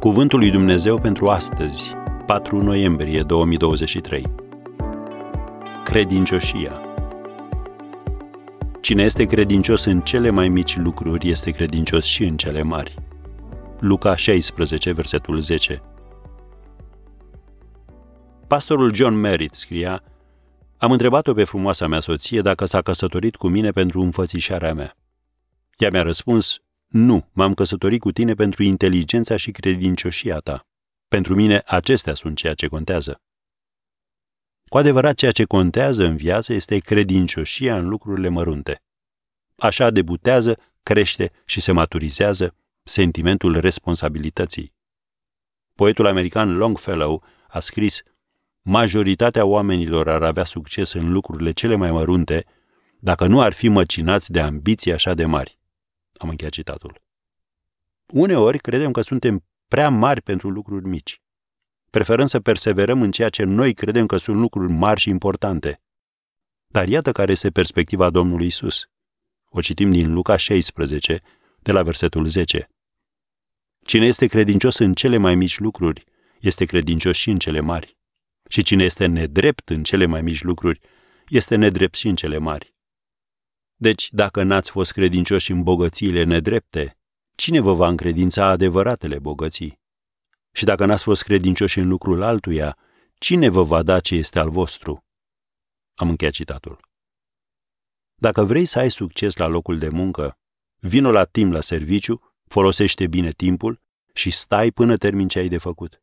Cuvântul lui Dumnezeu pentru astăzi, 4 noiembrie 2023. Credincioșia. Cine este credincios în cele mai mici lucruri, este credincios și în cele mari. Luca 16, versetul 10. Pastorul John Merritt scria Am întrebat-o pe frumoasa mea soție dacă s-a căsătorit cu mine pentru înfățișarea mea. Ea mi-a răspuns, nu, m-am căsătorit cu tine pentru inteligența și credincioșia ta. Pentru mine acestea sunt ceea ce contează. Cu adevărat, ceea ce contează în viață este credincioșia în lucrurile mărunte. Așa debutează, crește și se maturizează sentimentul responsabilității. Poetul american Longfellow a scris Majoritatea oamenilor ar avea succes în lucrurile cele mai mărunte dacă nu ar fi măcinați de ambiții așa de mari. Am încheiat citatul. Uneori credem că suntem prea mari pentru lucruri mici. Preferăm să perseverăm în ceea ce noi credem că sunt lucruri mari și importante. Dar iată care este perspectiva Domnului Isus. O citim din Luca 16, de la versetul 10. Cine este credincios în cele mai mici lucruri, este credincios și în cele mari. Și cine este nedrept în cele mai mici lucruri, este nedrept și în cele mari. Deci, dacă n-ați fost credincioși în bogățiile nedrepte, cine vă va încredința adevăratele bogății? Și dacă n-ați fost credincioși în lucrul altuia, cine vă va da ce este al vostru? Am încheiat citatul. Dacă vrei să ai succes la locul de muncă, vino la timp la serviciu, folosește bine timpul și stai până termin ce ai de făcut.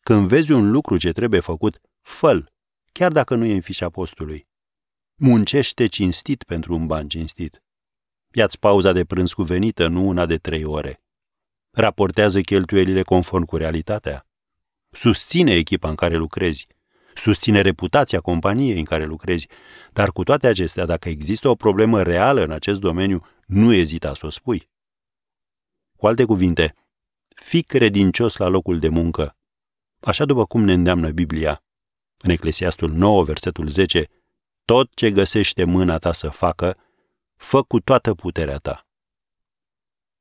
Când vezi un lucru ce trebuie făcut, fă chiar dacă nu e în fișa postului. Muncește cinstit pentru un ban cinstit. Ia-ți pauza de prânz cuvenită, nu una de trei ore. Raportează cheltuielile conform cu realitatea. Susține echipa în care lucrezi. Susține reputația companiei în care lucrezi. Dar cu toate acestea, dacă există o problemă reală în acest domeniu, nu ezita să o spui. Cu alte cuvinte, fii credincios la locul de muncă. Așa după cum ne îndeamnă Biblia. În Eclesiastul 9, versetul 10, tot ce găsește mâna ta să facă, fă cu toată puterea ta.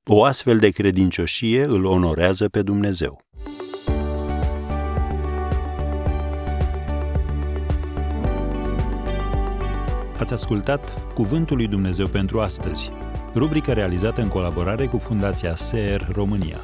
O astfel de credincioșie îl onorează pe Dumnezeu. Ați ascultat Cuvântul lui Dumnezeu pentru astăzi, rubrica realizată în colaborare cu Fundația SER România.